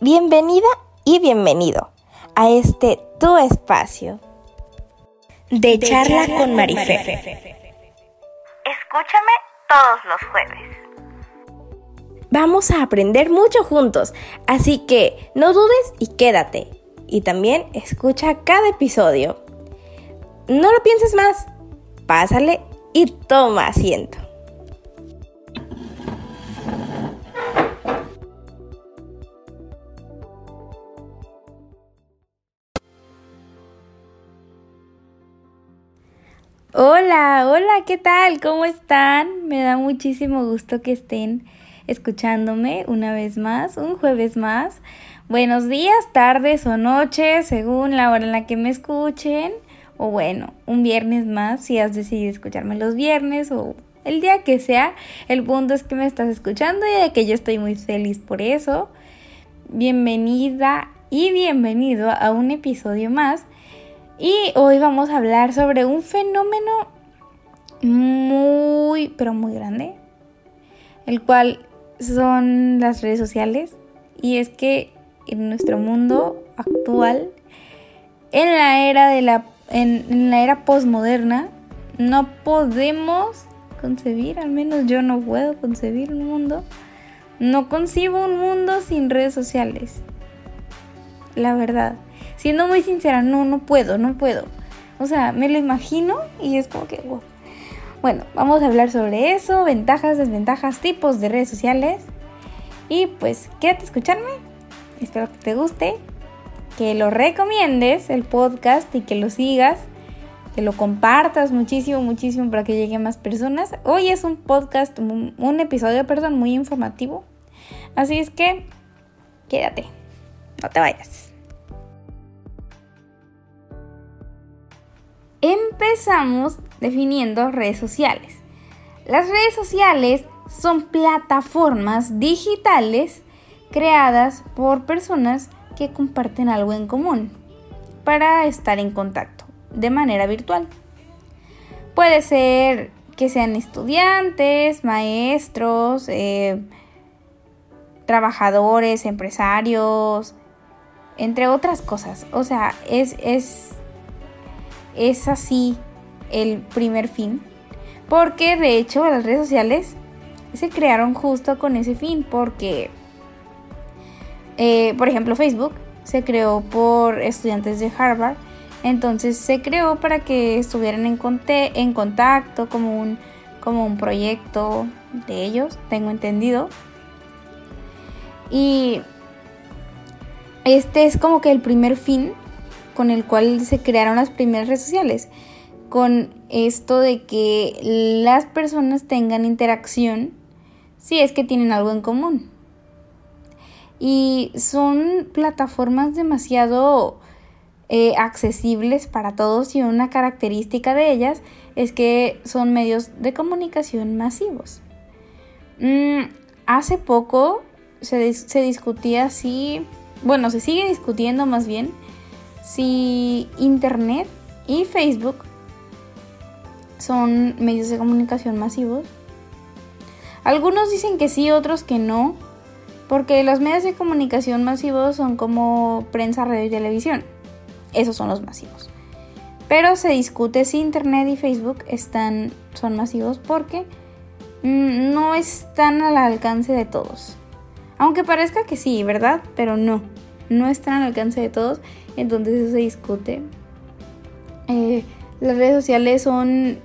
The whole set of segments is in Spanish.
Bienvenida y bienvenido a este tu espacio de, charla, con Marife. Escúchame todos los jueves. Vamos a aprender mucho juntos, así que no dudes y quédate. Y también escucha cada episodio. No lo pienses más, pásale y toma asiento. Hola, hola, ¿qué tal? ¿Cómo están? Me da muchísimo gusto que estén escuchándome una vez más, un jueves más. Buenos días, tardes o noches, según la hora en la que me escuchen. O bueno, un viernes más, si has decidido escucharme los viernes o el día que sea. El punto es que me estás escuchando y de que yo estoy muy feliz por eso. Bienvenida y bienvenido a un episodio más y hoy vamos a hablar sobre un fenómeno muy, pero muy grande, el cual son las redes sociales. Y es que en nuestro mundo actual, en la era de la, en, la era postmoderna, no podemos concebir, al menos yo no puedo concebir un mundo, no concibo un mundo sin redes sociales. La verdad. Siendo muy sincera, no, no puedo, no puedo. O sea, me lo imagino y es como que, Bueno, vamos a hablar sobre eso, ventajas, desventajas, tipos de redes sociales. Y pues quédate a escucharme. Espero que te guste, que lo recomiendes el podcast y que lo sigas, que lo compartas muchísimo, muchísimo para que llegue más personas. Hoy es un podcast, un episodio, perdón, muy informativo. Así es que quédate, no te vayas. Empezamos definiendo redes sociales. Las redes sociales son plataformas digitales creadas por personas que comparten algo en común para estar en contacto de manera virtual. Puede ser que sean estudiantes, maestros, eh, trabajadores, empresarios, entre otras cosas. O sea, es, es es así el primer fin. Porque de hecho las redes sociales se crearon justo con ese fin. Porque, eh, por ejemplo, Facebook se creó por estudiantes de Harvard. Entonces se creó para que estuvieran en, en contacto como un, como un proyecto de ellos, tengo entendido. Y este es como que el primer fin con el cual se crearon las primeras redes sociales, con esto de que las personas tengan interacción si es que tienen algo en común. Y son plataformas demasiado eh, accesibles para todos y una característica de ellas es que son medios de comunicación masivos. Mm, hace poco se, se discutía si, bueno, se sigue discutiendo más bien, si Internet y Facebook son medios de comunicación masivos. Algunos dicen que sí, otros que no, porque los medios de comunicación masivos son como prensa, radio y televisión. Esos son los masivos. Pero se discute si Internet y Facebook están, son masivos porque mm, no están al alcance de todos. Aunque parezca que sí, ¿verdad? Pero no no están al alcance de todos, entonces eso se discute. Eh, las redes sociales son,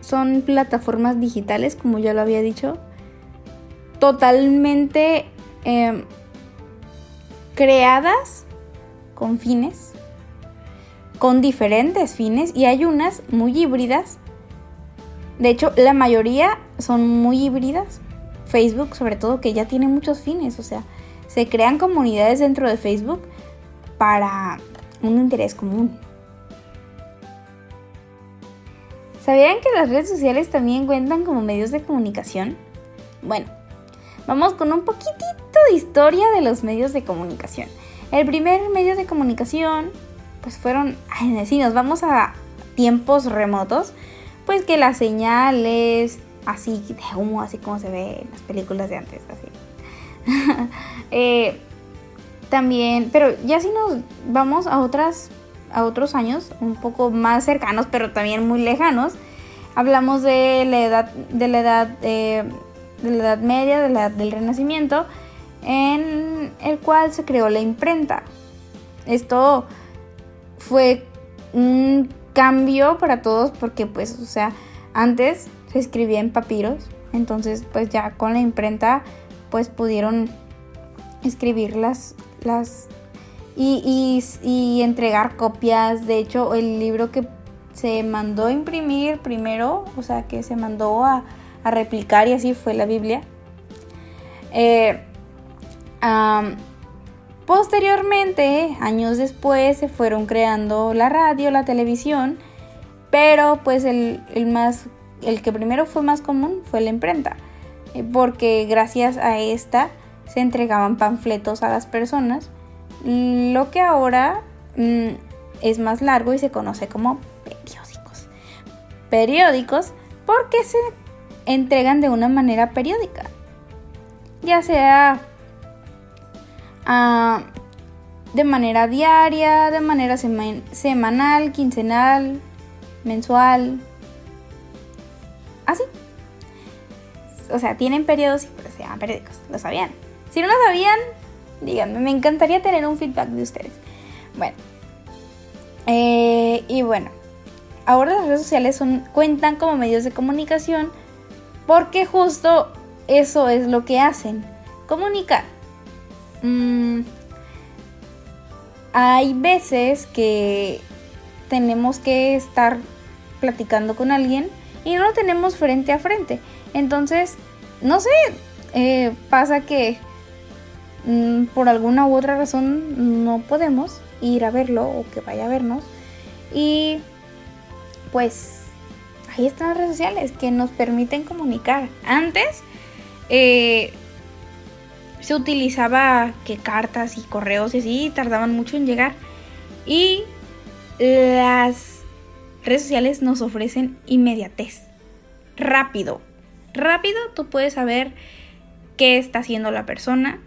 son plataformas digitales, como ya lo había dicho, totalmente em, creadas con fines, con diferentes fines, y hay unas muy híbridas. De hecho, la mayoría son muy híbridas. Facebook, sobre todo, que ya tiene muchos fines, o sea, se crean comunidades dentro de Facebook para un interés común. ¿Sabían que las redes sociales también cuentan como medios de comunicación? Bueno, vamos con un poquitito de historia de los medios de comunicación. El primer medio de comunicación, pues fueron, si nos vamos a tiempos remotos, pues que las señales, así de humo, así como se ve en las películas de antes, así Eh, también, pero ya si nos vamos a otras a otros años un poco más cercanos, pero también muy lejanos, hablamos de la edad de la edad eh, de la edad media, de la edad del Renacimiento, en el cual se creó la imprenta. Esto fue un cambio para todos porque pues, o sea, antes se escribía en papiros, entonces pues ya con la imprenta pues pudieron escribir las, las y, y, entregar copias. De hecho, el libro que se mandó a imprimir primero, o sea, que se mandó a, a replicar y así fue la Biblia. Eh, posteriormente, años después, se fueron creando la radio, la televisión, pero pues el, más, el que primero fue más común fue la imprenta, porque gracias a esta se entregaban panfletos a las personas, lo que ahora mm, es más largo y se conoce como periódicos. Periódicos porque se entregan de una manera periódica, ya sea ah, de manera diaria, de manera semanal, quincenal, mensual, así. O sea, tienen periodos y pues se llaman periódicos, lo sabían. Si no lo sabían, díganme, me encantaría tener un feedback de ustedes. Bueno, eh, y bueno, ahora las redes sociales son, cuentan como medios de comunicación porque justo eso es lo que hacen, comunicar. Mm, hay veces que tenemos que estar platicando con alguien y no lo tenemos frente a frente. Entonces, no sé, eh, pasa que mm, por alguna u otra razón no podemos ir a verlo o que vaya a vernos. Y pues ahí están las redes sociales que nos permiten comunicar. Antes eh, se utilizaba que cartas y correos y así tardaban mucho en llegar. Y las redes sociales nos ofrecen inmediatez. Rápido. Rápido tú puedes saber qué está haciendo la persona.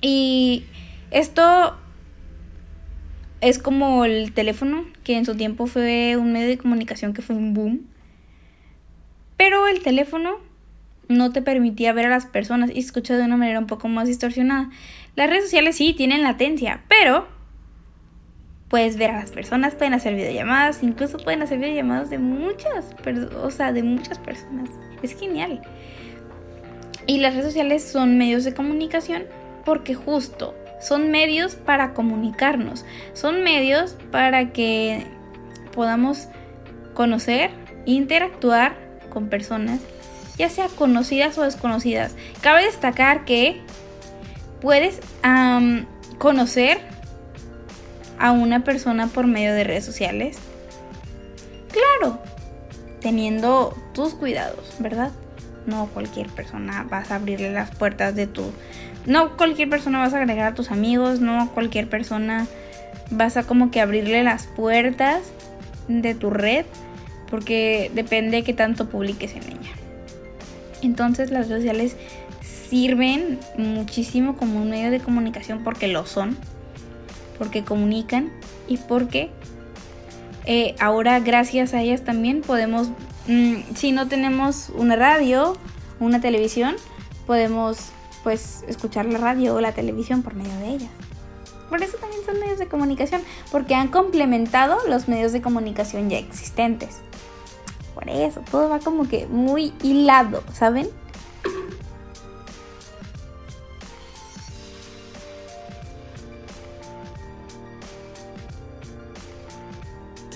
Y esto es como el teléfono, que en su tiempo fue un medio de comunicación que fue un boom. Pero el teléfono no te permitía ver a las personas y escuchar de una manera un poco más distorsionada. Las redes sociales sí tienen latencia, pero puedes ver a las personas, pueden hacer videollamadas, incluso pueden hacer videollamadas de muchas, o sea, de muchas personas. Es genial. Y las redes sociales son medios de comunicación porque justo son medios para comunicarnos, son medios para que podamos conocer, interactuar con personas, ya sea conocidas o desconocidas. Cabe destacar que puedes conocer a una persona por medio de redes sociales. Claro, teniendo tus cuidados, ¿verdad? No cualquier persona vas a abrirle las puertas de tu no cualquier persona vas a agregar a tus amigos, no cualquier persona vas a como que abrirle las puertas de tu red, porque depende de qué tanto publiques en ella. Entonces las redes sociales sirven muchísimo como un medio de comunicación porque lo son, porque comunican y porque eh, ahora gracias a ellas también podemos, mm, si no tenemos una radio, una televisión, podemos pues escuchar la radio o la televisión por medio de ella. Por eso también son medios de comunicación, porque han complementado los medios de comunicación ya existentes. Por eso, todo va como que muy hilado, ¿saben?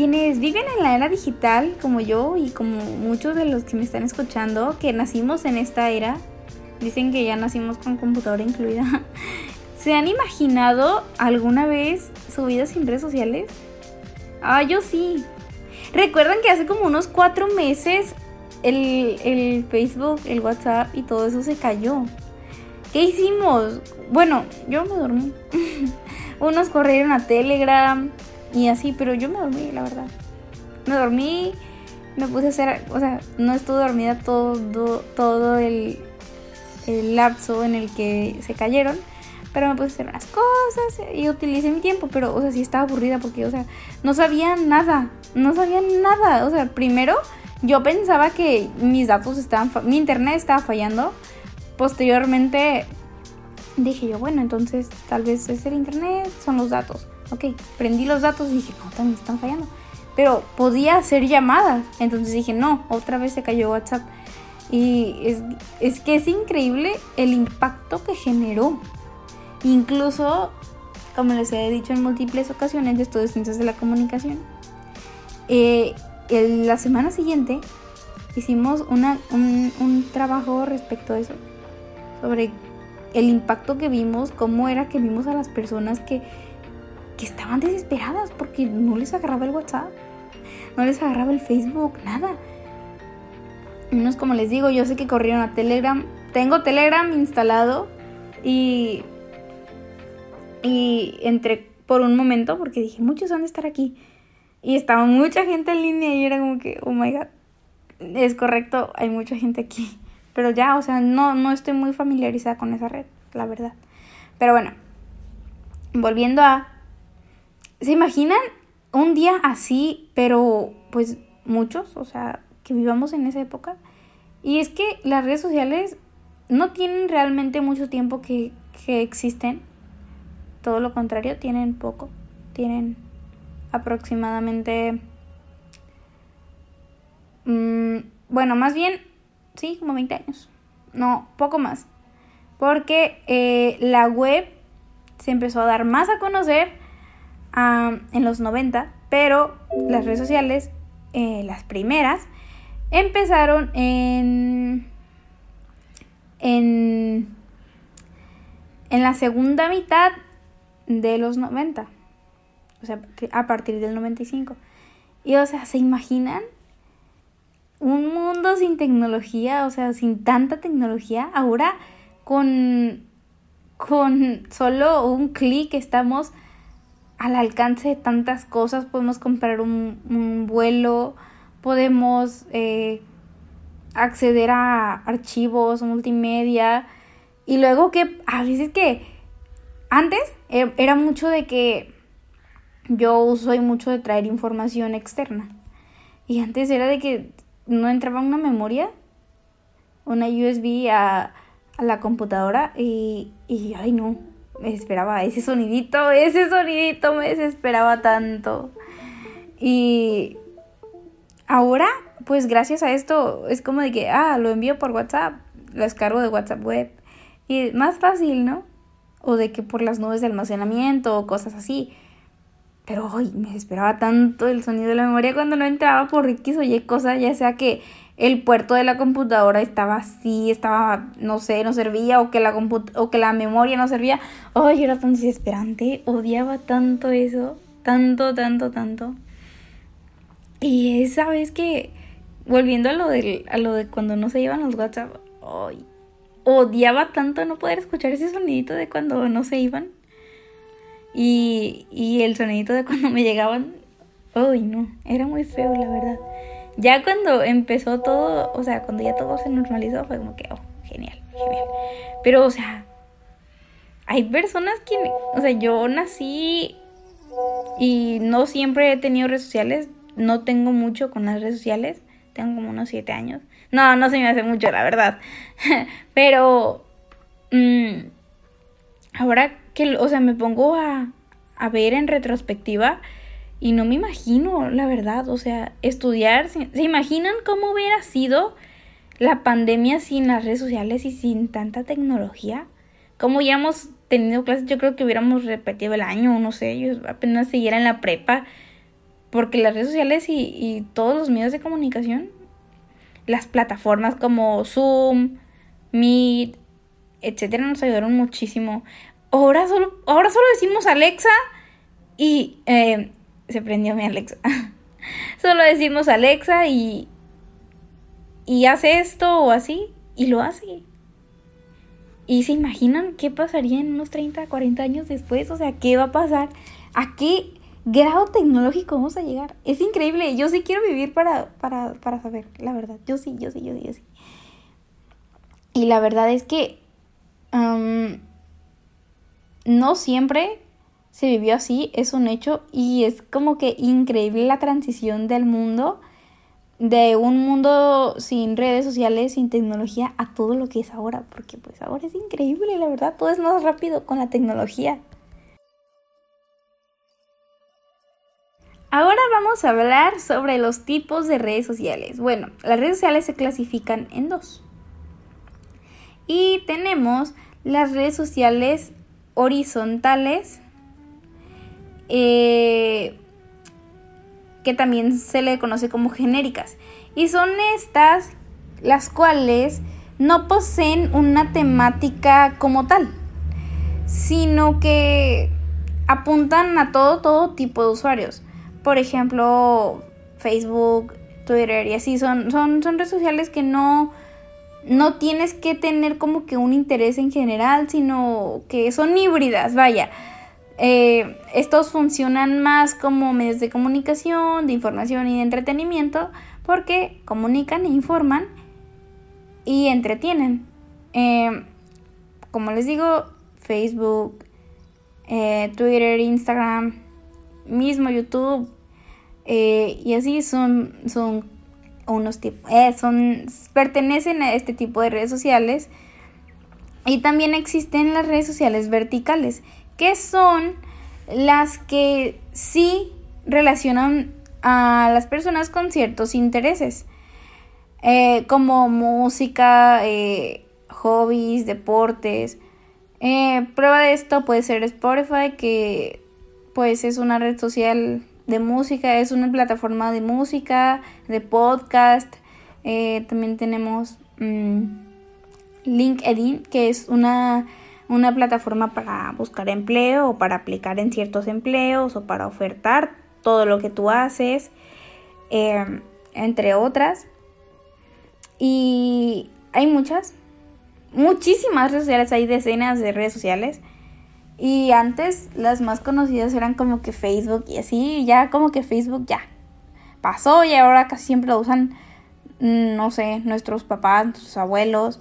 Quienes viven en la era digital, como yo y como muchos de los que me están escuchando, que nacimos en esta era, Dicen que ya nacimos con computadora incluida. ¿Se han imaginado alguna vez su vida sin redes sociales? Ah, yo sí. ¿Recuerdan que hace como unos cuatro meses el, Facebook, el WhatsApp y todo eso se cayó? ¿Qué hicimos? Bueno, yo me dormí. Unos corrieron a Telegram y así, pero yo me dormí, la verdad. Me dormí, me puse a hacer, o sea, no estuve dormida todo, todo el, el lapso en el que se cayeron. Pero me puse a hacer unas cosas y utilicé mi tiempo. Pero, o sea, sí estaba aburrida porque, o sea, no sabía nada. No sabía nada. O sea, primero yo pensaba que mis datos estaban, mi internet estaba fallando. Posteriormente dije yo, bueno, entonces tal vez es el internet, son los datos. Ok, prendí los datos y dije, no, también están fallando. Pero podía hacer llamadas. Entonces dije, no, otra vez se cayó WhatsApp. Y es, es que es increíble el impacto que generó. Incluso, como les he dicho en múltiples ocasiones, de estudios ciencias de la comunicación. Eh, la semana siguiente hicimos una, un, un trabajo respecto a eso. Sobre el impacto que vimos, cómo era que vimos a las personas que, que estaban desesperadas porque no les agarraba el WhatsApp, no les agarraba el Facebook, nada. Unos, como les digo, yo sé que corrieron a Telegram. Tengo Telegram instalado y. Y entré por un momento porque dije, muchos van a estar aquí. Y estaba mucha gente en línea y era como que, oh my god. Es correcto, hay mucha gente aquí. Pero ya, o sea, no, no estoy muy familiarizada con esa red, la verdad. Pero bueno, volviendo a... ¿Se imaginan un día así, pero pues muchos, o sea, que vivamos en esa época? Y es que las redes sociales no tienen realmente mucho tiempo que, que existen. Todo lo contrario, tienen poco. Tienen aproximadamente... Mmm, bueno, más bien sí, como 20 años. No, poco más. Porque eh, la web se empezó a dar más a conocer en los 90, pero las redes sociales, eh, las primeras, empezaron en, en, en la segunda mitad de los 90. O sea, a partir del 95. Y o sea, ¿se imaginan? un mundo sin tecnología, o sea, sin tanta tecnología, ahora con, con solo un clic estamos al alcance de tantas cosas, podemos comprar un, vuelo, podemos eh, acceder a archivos multimedia y luego que a veces que antes eh, era mucho de que yo soy mucho de traer información externa y antes era de que no entraba una memoria, una USB a, la computadora y, y, ay no, me desesperaba ese sonidito, ese sonidito me desesperaba tanto. Y ahora, pues gracias a esto, es como de que, ah, lo envío por WhatsApp, lo descargo de WhatsApp web. Y más fácil, ¿no? O de que por las nubes de almacenamiento o cosas así. Pero hoy me desesperaba tanto el sonido de la memoria cuando no entraba por X o Y cosa, ya sea que el puerto de la computadora estaba así, estaba, no sé, no servía, o que la, o que la memoria no servía. Ay, era tan desesperante, odiaba tanto eso, tanto, tanto, tanto. Y esa vez que, volviendo a lo, de, a lo de cuando no se iban los WhatsApp, ay, odiaba tanto no poder escuchar ese sonidito de cuando no se iban. Y, y el sonidito de cuando me llegaban, uy, no, era muy feo, la verdad. Ya cuando empezó todo, o sea, cuando ya todo se normalizó, fue como que, oh, genial, genial. Pero, o sea, hay personas que, o sea, yo nací y no siempre he tenido redes sociales, no tengo mucho con las redes sociales, tengo como unos siete años. No, no se me hace mucho, la verdad. Pero, mm, ahora que, o sea, me pongo a, a ver en retrospectiva y no me imagino, la verdad, o sea, estudiar, ¿se imaginan cómo hubiera sido la pandemia sin las redes sociales y sin tanta tecnología? Ya hemos tenido clases, yo creo que hubiéramos repetido el año, no sé, yo apenas siguiera en la prepa, porque las redes sociales y, y todos los medios de comunicación, las plataformas como Zoom, Meet, etcétera, nos ayudaron muchísimo ahora solo, ahora solo decimos Alexa y eh, se prendió mi Alexa. solo decimos Alexa y, y hace esto o así y lo hace. Y se imaginan qué pasaría en unos 30, 40 años después, o sea, qué va a pasar, a qué grado tecnológico vamos a llegar. Es increíble, yo sí quiero vivir para, para, para saber, la verdad. Yo sí, yo sí, yo sí, yo sí. Y la verdad es que no siempre se vivió así, es un hecho y es como que increíble la transición del mundo, de un mundo sin redes sociales, sin tecnología, a todo lo que es ahora, porque pues ahora es increíble, la verdad, todo es más rápido con la tecnología. Ahora vamos a hablar sobre los tipos de redes sociales. Bueno, las redes sociales se clasifican en dos. Y tenemos las redes sociales horizontales, eh, que también se le conoce como genéricas. Y son estas las cuales no poseen una temática como tal, sino que apuntan a todo, todo tipo de usuarios. Por ejemplo, Facebook, Twitter y así son, son, son redes sociales que no, no tienes que tener como que un interés en general, sino que son híbridas, vaya. Eh, estos funcionan más como medios de comunicación, de información y de entretenimiento, porque comunican e informan y entretienen. Eh, como les digo, Facebook, eh, Twitter, Instagram, mismo YouTube, y así son, son unos tipos, son, pertenecen a este tipo de redes sociales. Y también existen las redes sociales verticales que son las que sí relacionan a las personas con ciertos intereses, eh, como música, eh, hobbies, deportes. Eh, prueba de esto puede ser Spotify, que pues es una red social de música, es una plataforma de música, de podcast. también tenemos mm, LinkedIn, que es una una plataforma para buscar empleo o para aplicar en ciertos empleos o para ofertar todo lo que tú haces, em, entre otras. Y hay muchas, muchísimas redes sociales, hay decenas de redes sociales. Y antes las más conocidas eran como que Facebook y así, ya como que Facebook ya pasó y ahora casi siempre lo usan, mm, no sé, nuestros papás, nuestros abuelos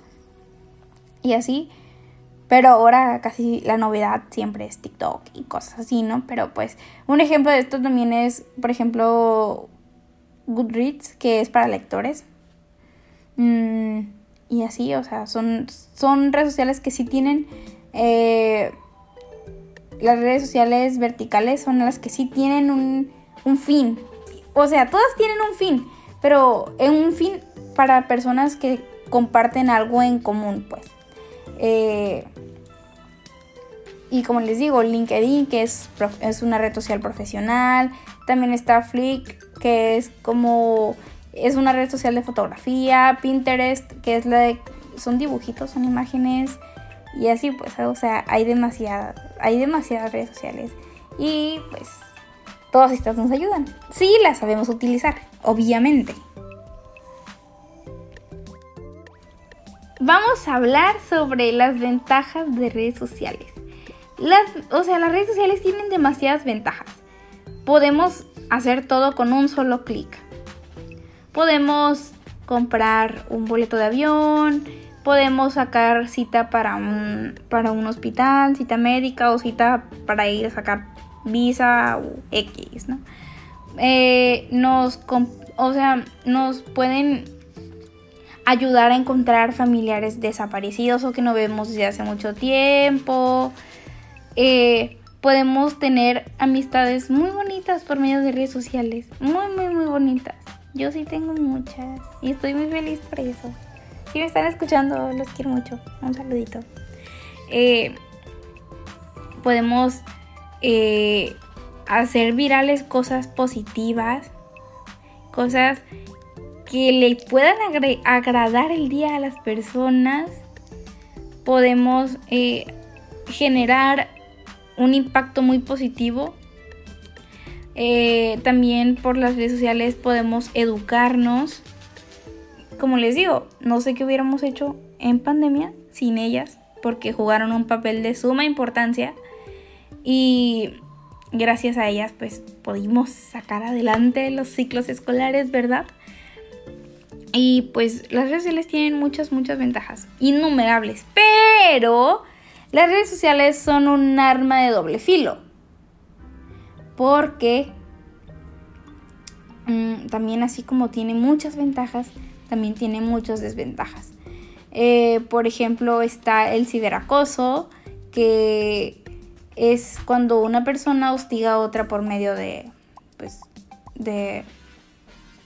y así. Pero ahora casi la novedad siempre es TikTok y cosas así, ¿no? Pero pues un ejemplo de esto también es, por ejemplo, Goodreads, que es para lectores. Mm, y así, o sea, son, son redes sociales que sí tienen... Eh, las redes sociales verticales son las que sí tienen un, un fin. O sea, todas tienen un fin, pero es un fin para personas que comparten algo en común, pues. Eh, y como les digo, LinkedIn, que es, es una red social profesional. También está Flick, que es como... Es una red social de fotografía. Pinterest, que es la de... Son dibujitos, son imágenes. Y así pues, o sea, hay demasiadas, hay demasiadas redes sociales. Y pues todas estas nos ayudan. Sí, las sabemos utilizar, obviamente. Vamos a hablar sobre las ventajas de redes sociales. Las, o sea, las redes sociales tienen demasiadas ventajas. Podemos hacer todo con un solo clic. Podemos comprar un boleto de avión, podemos sacar cita para un, para un hospital, cita médica o cita para ir a sacar visa o X, ¿no? Eh, o sea, nos pueden ayudar a encontrar familiares desaparecidos o que no vemos desde hace mucho tiempo. Eh, podemos tener amistades muy bonitas por medio de redes sociales. Muy, muy, muy bonitas. Yo sí tengo muchas y estoy muy feliz por eso. Si me están escuchando, los quiero mucho. Un saludito. Eh, podemos eh, hacer virales cosas positivas, cosas que le puedan agradar el día a las personas. Podemos generar un impacto muy positivo. Eh, también por las redes sociales podemos educarnos. Como les digo, no sé qué hubiéramos hecho en pandemia sin ellas, porque jugaron un papel de suma importancia y gracias a ellas pues pudimos sacar adelante los ciclos escolares, ¿verdad? Y pues las redes sociales tienen muchas, muchas ventajas, innumerables. Pero las redes sociales son un arma de doble filo. Porque mm, también así como tiene muchas ventajas, también tiene muchas desventajas. Eh, por ejemplo, está el ciberacoso, que es cuando una persona hostiga a otra por medio de, pues, de,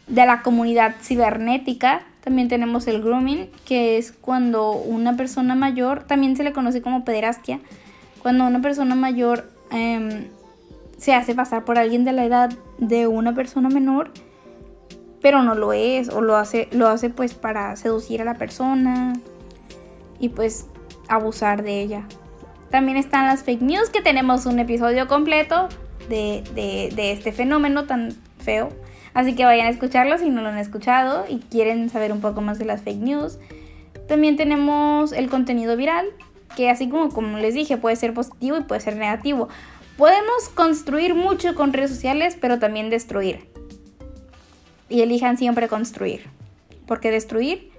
de la comunidad cibernética. También tenemos el grooming, que es cuando una persona mayor, también se le conoce como pederastia, cuando una persona mayor em, se hace pasar por alguien de la edad de una persona menor, pero no lo es, o lo hace, lo hace pues para seducir a la persona y pues abusar de ella. También están las fake news, que tenemos un episodio completo de, de, este fenómeno tan feo. Así que vayan a escucharlo si no lo han escuchado y quieren saber un poco más de las fake news. También tenemos el contenido viral, que así como, como les dije, puede ser positivo y puede ser negativo. Podemos construir mucho con redes sociales, pero también destruir. Y elijan siempre construir. Porque destruir...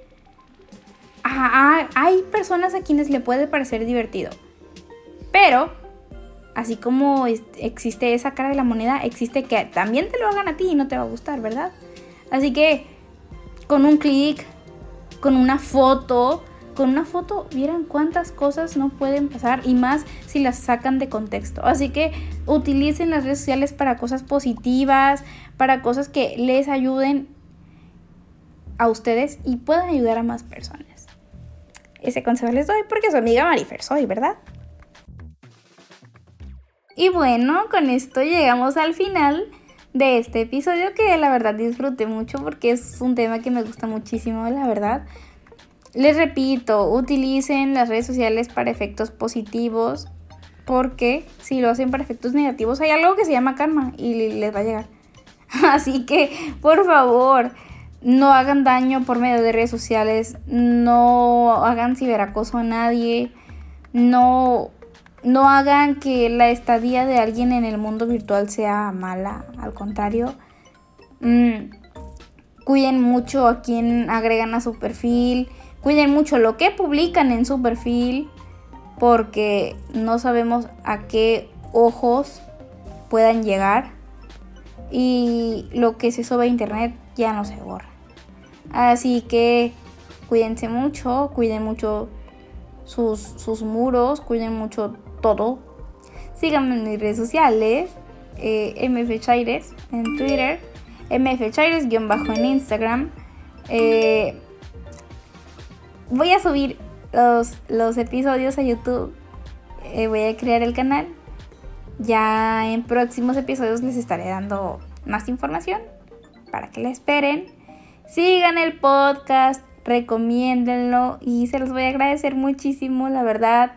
hay personas a quienes le puede parecer divertido. Pero, así como existe esa cara de la moneda, existe que también te lo hagan a ti y no te va a gustar, ¿verdad? Así que, con un clic, con una foto, con una foto, vieran cuántas cosas no pueden pasar y más si las sacan de contexto. Así que utilicen las redes sociales para cosas positivas, para cosas que les ayuden a ustedes y puedan ayudar a más personas. Ese consejo les doy porque su amiga Marifer soy, ¿verdad? Y bueno, con esto llegamos al final de este episodio que la verdad disfruté mucho porque es un tema que me gusta muchísimo, la verdad. Les repito, utilicen las redes sociales para efectos positivos porque si lo hacen para efectos negativos hay algo que se llama karma y les va a llegar. Así que, por favor, no hagan daño por medio de redes sociales, no hagan ciberacoso a nadie, no no hagan que la estadía de alguien en el mundo virtual sea mala, al contrario. Mm, cuiden mucho a quien agregan a su perfil, cuiden mucho lo que publican en su perfil, porque no sabemos a qué ojos puedan llegar y lo que se sube a internet ya no se borra. Así que cuídense mucho, cuiden mucho sus, sus muros, cuiden mucho todo. Síganme en mis redes sociales, eh, MF en Twitter, MF Chaires-bajo en Instagram. Eh, voy a subir los, los, episodios a YouTube. Eh, voy a crear el canal. Ya en próximos episodios les estaré dando más información para que la esperen. Sigan el podcast, recomiéndenlo y se los voy a agradecer muchísimo, la verdad.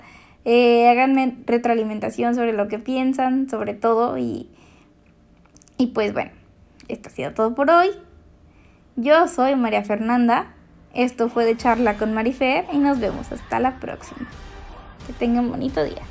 Eh, háganme retroalimentación sobre lo que piensan, sobre todo. Y, y pues bueno, esto ha sido todo por hoy. Yo soy María Fernanda. Esto fue de charla con Marifer y nos vemos hasta la próxima. Que tengan bonito día.